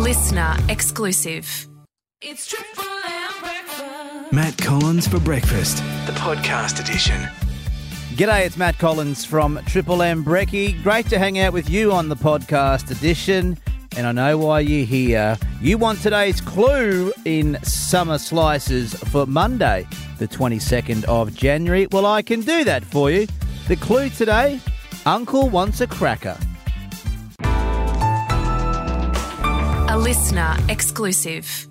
listener exclusive. It's Triple M breakfast. Matt Collins for breakfast, the podcast edition. G'day, it's Matt Collins from Triple M Brekkie. Great to hang out with you on the podcast edition. And I know why you're here. You want today's clue in Summer Slices for Monday, the 22nd of January. Well, I can do that for you. The clue today Uncle wants a cracker. A listener exclusive.